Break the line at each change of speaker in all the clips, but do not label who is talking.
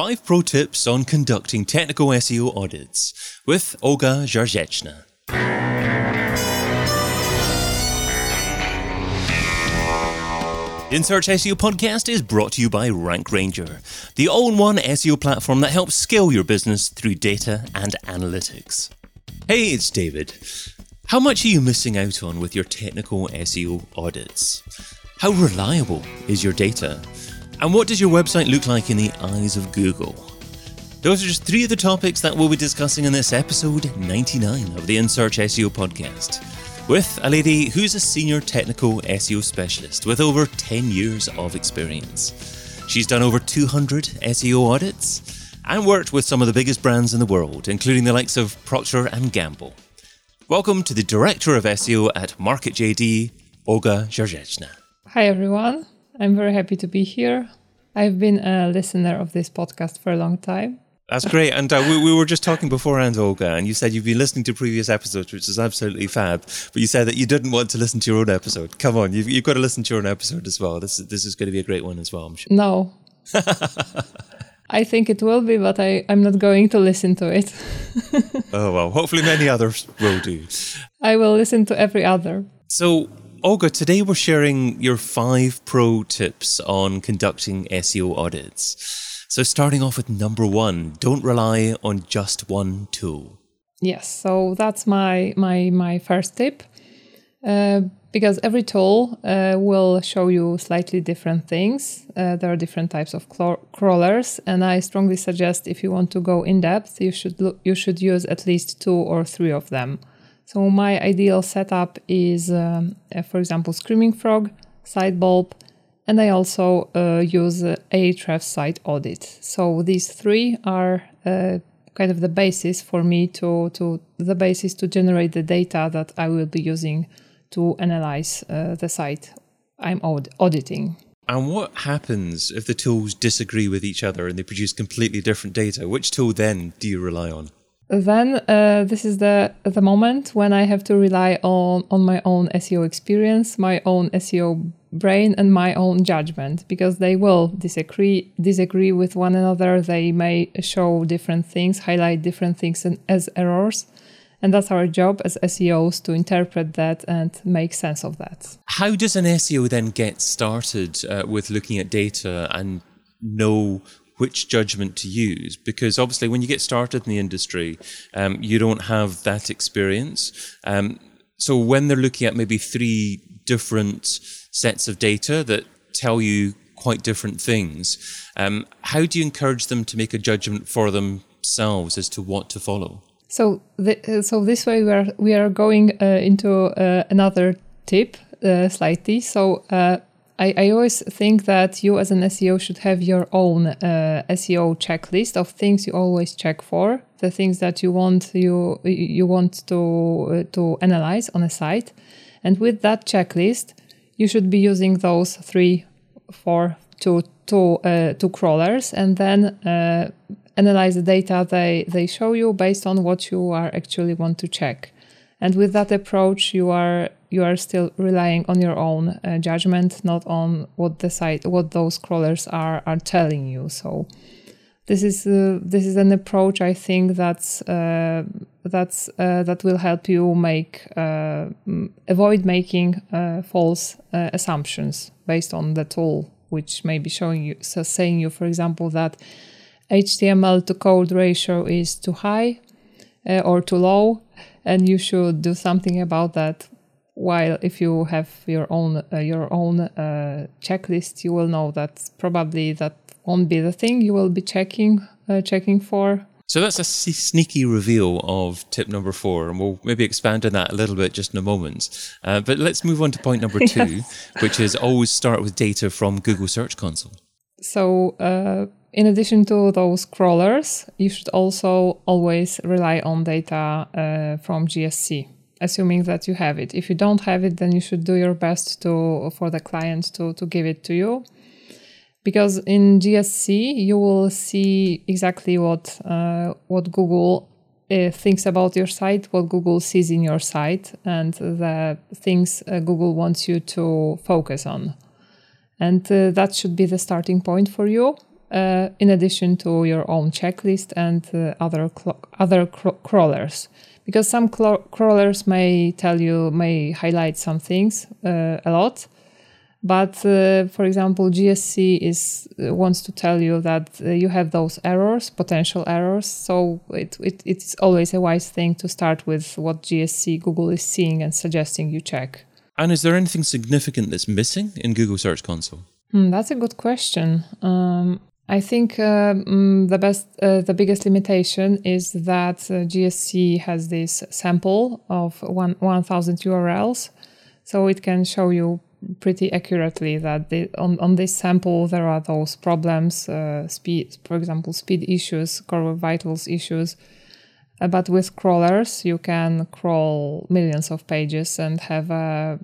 Five pro tips on conducting technical SEO audits with Olga Zarzeczna. InSearch SEO podcast is brought to you by Rank Ranger, the all-in-one SEO platform that helps scale your business through data and analytics. Hey, it's David. How much are you missing out on with your technical SEO audits? How reliable is your data? And what does your website look like in the eyes of Google? Those are just three of the topics that we'll be discussing in this episode 99 of the In Search SEO podcast with a lady who's a senior technical SEO specialist with over 10 years of experience. She's done over 200 SEO audits and worked with some of the biggest brands in the world, including the likes of Procter and Gamble. Welcome to the Director of SEO at MarketJD, Olga Zarzeczna.
Hi everyone. I'm very happy to be here. I've been a listener of this podcast for a long time
that's great. And uh, we, we, were just talking beforehand, Olga, and you said you've been listening to previous episodes, which is absolutely fab. But you said that you didn't want to listen to your own episode. Come on, you've, you've got to listen to your own episode as well. This, this is going to be a great one as well, I'm sure.
No. I think it will be, but I, I'm not going to listen to it.
oh, well, hopefully many others will do.
I will listen to every other.
So, Olga, today we're sharing your five pro tips on conducting SEO audits. So, starting off with number one, don't rely on just one tool.
Yes, so that's my my my first tip. Uh, because every tool uh, will show you slightly different things. Uh, there are different types of crawlers, and I strongly suggest if you want to go in depth, you should look, you should use at least two or three of them. So my ideal setup is, um, uh, for example, Screaming Frog, Sitebulb, and I also uh, use uh, Ahrefs site audit. So these three are uh, kind of the basis for me to, to the basis to generate the data that I will be using to analyze uh, the site I'm aud- auditing.
And what happens if the tools disagree with each other and they produce completely different data? Which tool then do you rely on?
Then uh, this is the the moment when I have to rely on on my own SEO experience, my own SEO brain, and my own judgment because they will disagree disagree with one another. They may show different things, highlight different things as errors. And that's our job as SEOs to interpret that and make sense of that.
How does an SEO then get started uh, with looking at data and know which judgment to use. Because obviously when you get started in the industry um, you don't have that experience. Um, so when they're looking at maybe three different sets of data that tell you quite different things um, how do you encourage them to make a judgment for themselves as to what to follow?
So the, so this way we are we are going uh, into uh, another tip uh, slightly. So uh, I, I always think that you as an SEO should have your own uh, SEO checklist of things you always check for, the things that you want you you want to uh, to analyze on a site, and with that checklist, you should be using those three, four, two, two, uh, two crawlers, and then uh, analyze the data they they show you based on what you are actually want to check. And with that approach, you are you are still relying on your own uh, judgment, not on what the site, what those crawlers are are telling you. So this is uh, this is an approach I think that's uh, that's uh, that will help you make uh, avoid making uh, false assumptions based on the tool, which may be showing you so saying you, for example, that HTML to code ratio is too high or too low, and you should do something about that while if you have your own uh, your own uh, checklist you will know that probably that won't be the thing you will be checking uh, checking for
so that's a sneaky reveal of tip number four, and we'll maybe expand on that a little bit just in a moment. Uh, but let's move on to point number two, yes. which is always start with data from Google Search Console.
So, uh, in addition to those crawlers, you should also always rely on data uh, from GSC assuming that you have it. If you don't have it, then you should do your best to for the client to, to give it to you. Because in GSC, you will see exactly what uh, what Google uh, thinks about your site, what Google sees in your site, and the things uh, Google wants you to focus on. And uh, that should be the starting point for you. Uh, in addition to your own checklist and uh, other cl- other cr- crawlers. Because some cl- crawlers may tell you, may highlight some things uh, a lot, but uh, for example, GSC is uh, wants to tell you that uh, you have those errors, potential errors. So it, it it's always a wise thing to start with what GSC Google is seeing and suggesting you check.
And is there anything significant that's missing in Google Search Console?
Hmm, that's a good question. Um, I think uh, mm, the best, uh, the biggest limitation is that uh, GSC has this sample of one 1,000 URLs, so it can show you pretty accurately that the, on on this sample there are those problems, uh, speed, for example, speed issues, core vitals issues. Uh, but with crawlers, you can crawl millions of pages and have a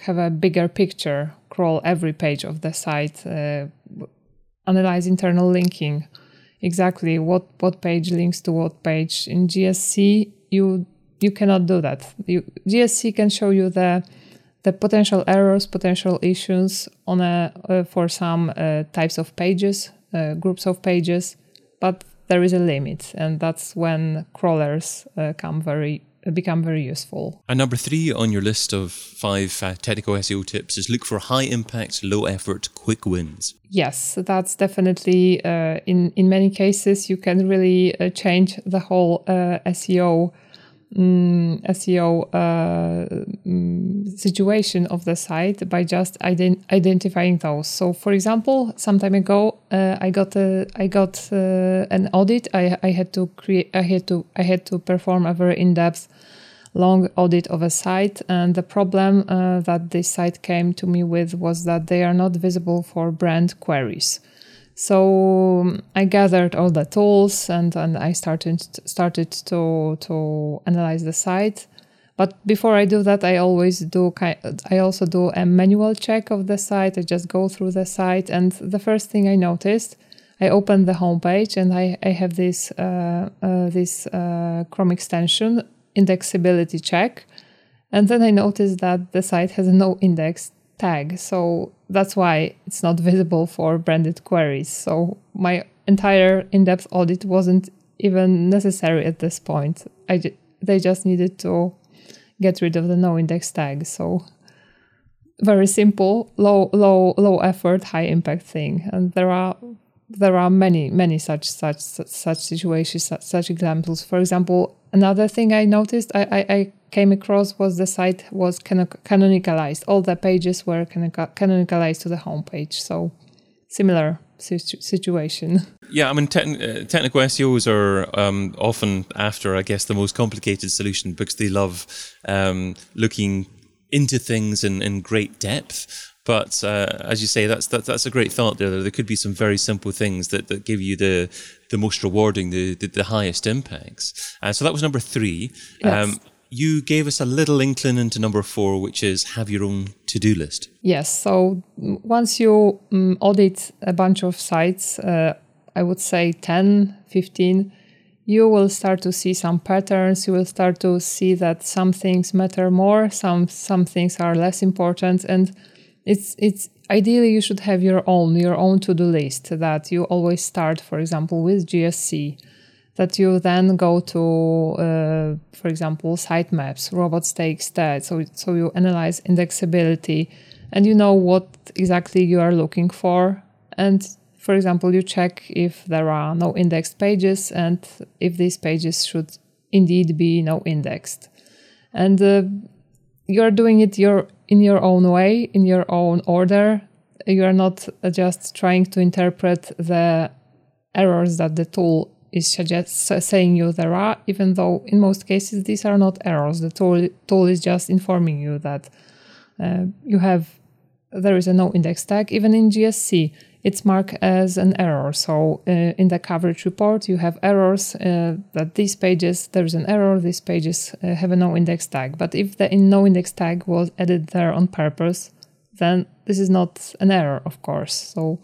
have a bigger picture. Crawl every page of the site uh, analyze internal linking. Exactly. What what page links to what page? In gsc you you cannot do that. You, gsc can show you the the potential errors potential issues on a uh, for some uh, types of pages uh, groups of pages but there is a limit and that's when crawlers uh, come very become very useful.
And number three on your list of five uh, technical SEO tips is look for high impact, low effort, quick wins.
Yes, that's definitely uh, in in many cases you can really uh, change the whole uh, SEO um, mm, SEO um, situation of the site by just ident- identifying those. So, for example, some time ago, uh, I got a, I got uh, an audit. I, I had to create. I had to I had to perform a very in depth long audit of a site and the problem uh, that this site came to me with was that they are not visible for brand queries so um, I gathered all the tools and, and I started started to to analyze the site. But before I do that, I always do I also do a manual check of the site. I just go through the site, and the first thing I noticed, I opened the homepage and I, I have this uh, uh, this uh, Chrome extension indexability check, and then I noticed that the site has no index tag. So that's why it's not visible for branded queries. So my entire in-depth audit wasn't even necessary at this point. I they just needed to get rid of the no index tag. So very simple, low low low effort, high impact thing. And there are there are many many such such such situations such, such examples. For example, another thing I noticed I, I, I came across was the site was canonicalized. All the pages were canonicalized to the homepage. So similar situation.
Yeah, I mean, te- uh, technical SEOs are um, often after, I guess, the most complicated solution because they love um, looking into things in, in great depth. But uh, as you say, that's that, that's a great thought there. There could be some very simple things that, that give you the the most rewarding, the the, the highest impacts. Uh, so that was number three.
Yes. Um,
you gave us a little inkling into number four, which is have your own to do list.
Yes. So once you um, audit a bunch of sites, uh, I would say 10, 15, you will start to see some patterns. You will start to see that some things matter more, some some things are less important, and it's it's ideally you should have your own your own to do list that you always start, for example, with GSC that you then go to, uh, for example, sitemaps, robots take stats. So, so you analyze indexability and you know what exactly you are looking for. And for example, you check if there are no indexed pages and if these pages should indeed be no indexed. And uh, you're doing it your, in your own way, in your own order. You are not just trying to interpret the errors that the tool is suggest, saying you there are, even though in most cases these are not errors. The tool, tool is just informing you that uh, you have there is a no index tag. Even in GSC, it's marked as an error. So uh, in the coverage report, you have errors uh, that these pages there is an error. These pages uh, have a no index tag. But if the no index tag was added there on purpose, then this is not an error, of course. So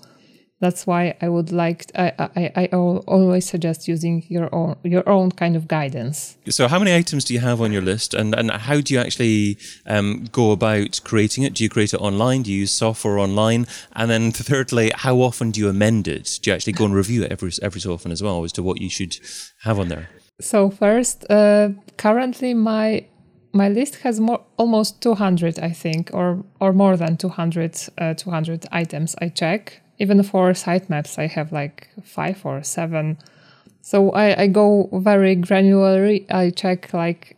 that's why I would like I, I, I always suggest using your own your own kind of guidance.
So, how many items do you have on your list, and and how do you actually um, go about creating it? Do you create it online? Do you use software online? And then, thirdly, how often do you amend it? Do you actually go and review it every every so often as well as to what you should have on there?
So first, uh, currently my my list has more almost 200 i think or or more than 200 uh, 200 items i check even for sitemaps, I have like five or seven. So I, I go very granularly. I check like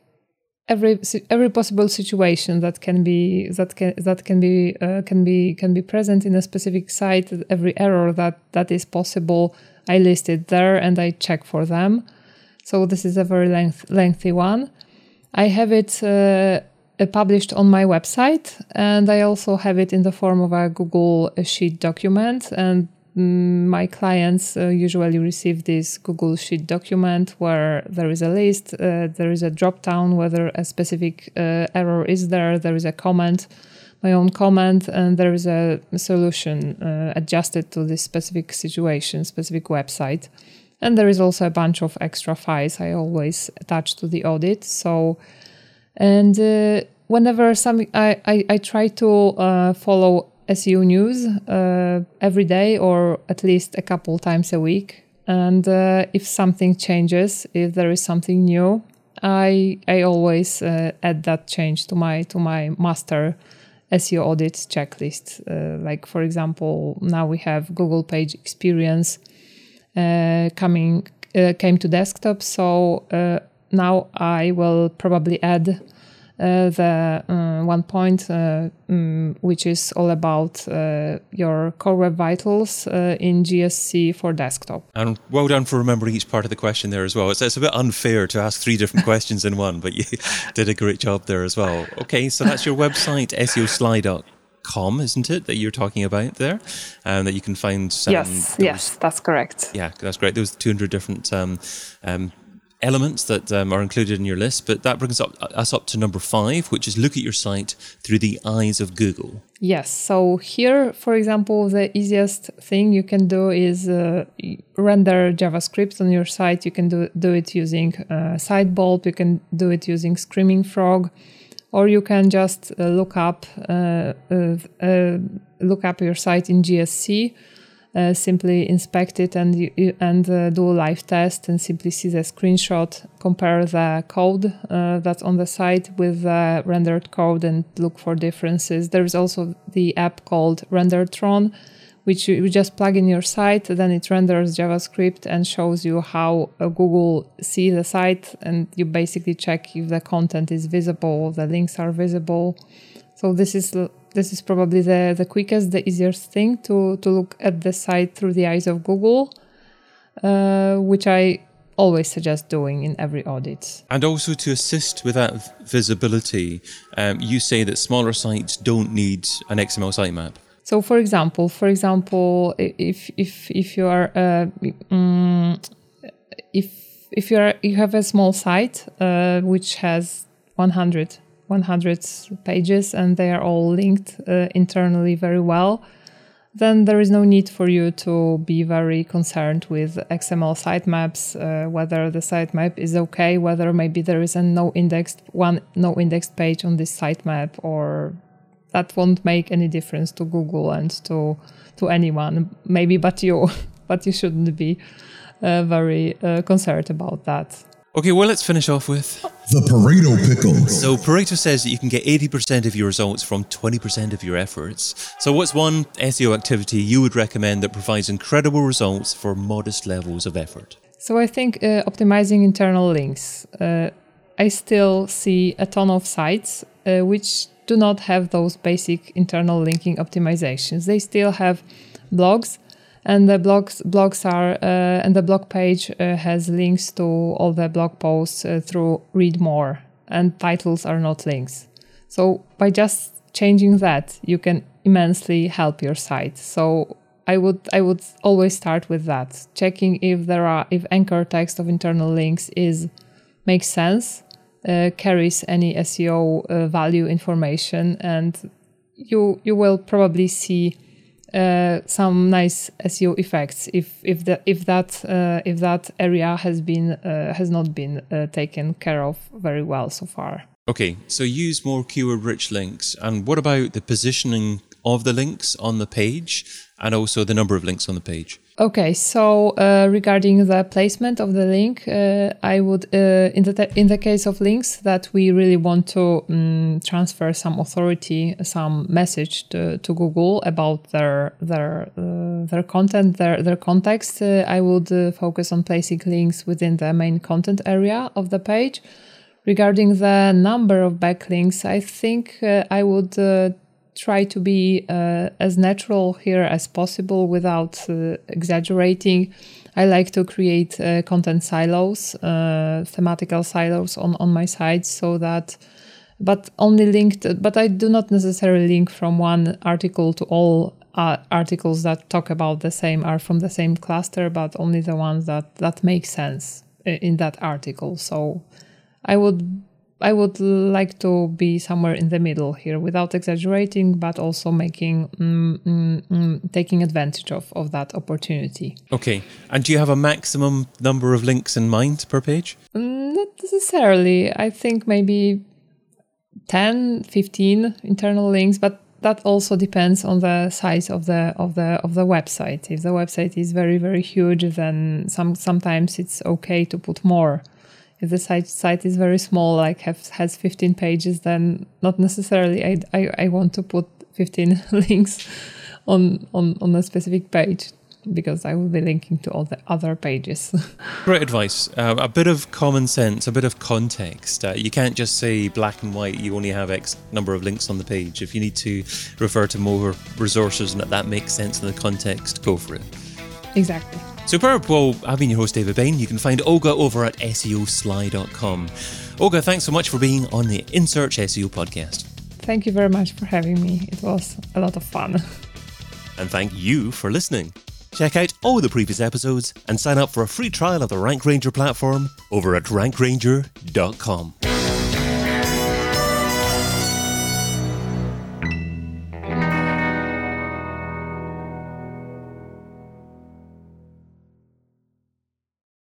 every every possible situation that can be that can that can be uh, can be can be present in a specific site. Every error that that is possible, I list it there and I check for them. So this is a very length, lengthy one. I have it uh, published on my website, and I also have it in the form of a Google Sheet document. And mm, my clients uh, usually receive this Google Sheet document where there is a list, uh, there is a drop down whether a specific uh, error is there, there is a comment, my own comment, and there is a solution uh, adjusted to this specific situation, specific website. And there is also a bunch of extra files I always attach to the audit. So and uh, whenever some, I, I, I try to uh, follow SEO news uh, every day or at least a couple times a week. And uh, if something changes, if there is something new, I I always uh, add that change to my to my master SEO audit checklist. Uh, like for example, now we have Google Page Experience coming came to desktop, so now I will probably add uh, the uh, one point uh, um, which is all about uh, your core web vitals uh, in GSC for desktop.
And well done for remembering each part of the question there as well. It's, it's a bit unfair to ask three different questions in one, but you did a great job there as well. Okay, so that's your website, SEOSly.com com, isn't it, that you're talking about there, um, that you can find.
Yes, those, yes, that's correct.
Yeah, that's great. Those 200 different um, um, elements that um, are included in your list, but that brings up, us up to number five, which is look at your site through the eyes of Google.
Yes. So here, for example, the easiest thing you can do is uh, render JavaScript on your site. You can do, do it using uh, Sitebulb. You can do it using Screaming Frog, or you can just uh, look up uh, uh, uh, look up your site in GSC uh, simply inspect it and and uh, do a live test and simply see the screenshot, compare the code uh, that's on the site with the rendered code and look for differences. There is also the app called Rendertron, which you just plug in your site, then it renders JavaScript and shows you how uh, Google see the site, and you basically check if the content is visible, the links are visible. So this is this is probably the, the quickest, the easiest thing to, to look at the site through the eyes of Google, uh, which I always suggest doing in every audit.
And also to assist with that visibility, um, you say that smaller sites don't need an XML sitemap.
So, for example, for example, if if if you are uh, um, if if you are you have a small site uh, which has 100 100 pages and they are all linked uh, internally very well, then there is no need for you to be very concerned with XML sitemaps, uh, whether the sitemap is okay, whether maybe there is a no indexed one no indexed page on this sitemap, or that won't make any difference to Google and to to anyone, maybe but you, but you shouldn't be uh, very uh, concerned about that.
Okay, well, let's finish off with
the Pareto Pickle.
So, Pareto says that you can get 80% of your results from 20% of your efforts. So, what's one SEO activity you would recommend that provides incredible results for modest levels of effort?
So, I think uh, optimizing internal links. Uh, I still see a ton of sites uh, which do not have those basic internal linking optimizations. They still have blogs and the blogs blogs are uh, and the blog page uh, has links to all the blog posts uh, through read more and titles are not links. So by just changing that you can immensely help your site. So i would i would always start with that checking if there are if anchor text of internal links is makes sense uh, carries any seo uh, value information and you you will probably see uh, some nice SEO effects if if the if that uh, if that area has been uh, has not been uh, taken care of very well so far.
Okay, so use more keyword rich links. And what about the positioning of the links on the page and also the number of links on the page?
Okay, so uh, regarding the placement of the link, uh, I would, uh, in the in the case of links that we really want to um, transfer some authority, some message to, to Google about their their uh, their content, their their context, uh, I would uh, focus on placing links within the main content area of the page. Regarding the number of backlinks, I think I would try to be uh, as natural here as possible without uh, exaggerating. I like to create uh, content silos, uh, thematical silos on, on my site so that, but only linked, but I do not necessarily link from one article to all uh, articles that talk about the same are from the same cluster, but only the ones that, that make sense uh, in that article. So I would I would like to be somewhere in the middle here without exaggerating, but also making, mm, mm, mm, taking advantage of, of that opportunity.
Okay. And do you have a maximum number of links in mind per page?
Mm, not necessarily. I think maybe 10, 15 internal links, but that also depends on the size of the of the of the website. If the website is very very huge, then some sometimes it's okay to put more if the site site is very small, like have, has 15 pages, then not necessarily I, I, I want to put 15 links on, on, on a specific page because I will be linking to all the other pages.
Great advice. Uh, a bit of common sense, a bit of context. Uh, you can't just say black and white, you only have X number of links on the page. If you need to refer to more resources and that makes sense in the context, go for it.
Exactly.
Superb. Well, I've been your host, David Bain. You can find Olga over at SEOsly.com. Olga, thanks so much for being on the In Search SEO podcast.
Thank you very much for having me. It was a lot of fun.
And thank you for listening. Check out all the previous episodes and sign up for a free trial of the Rank Ranger platform over at rankranger.com.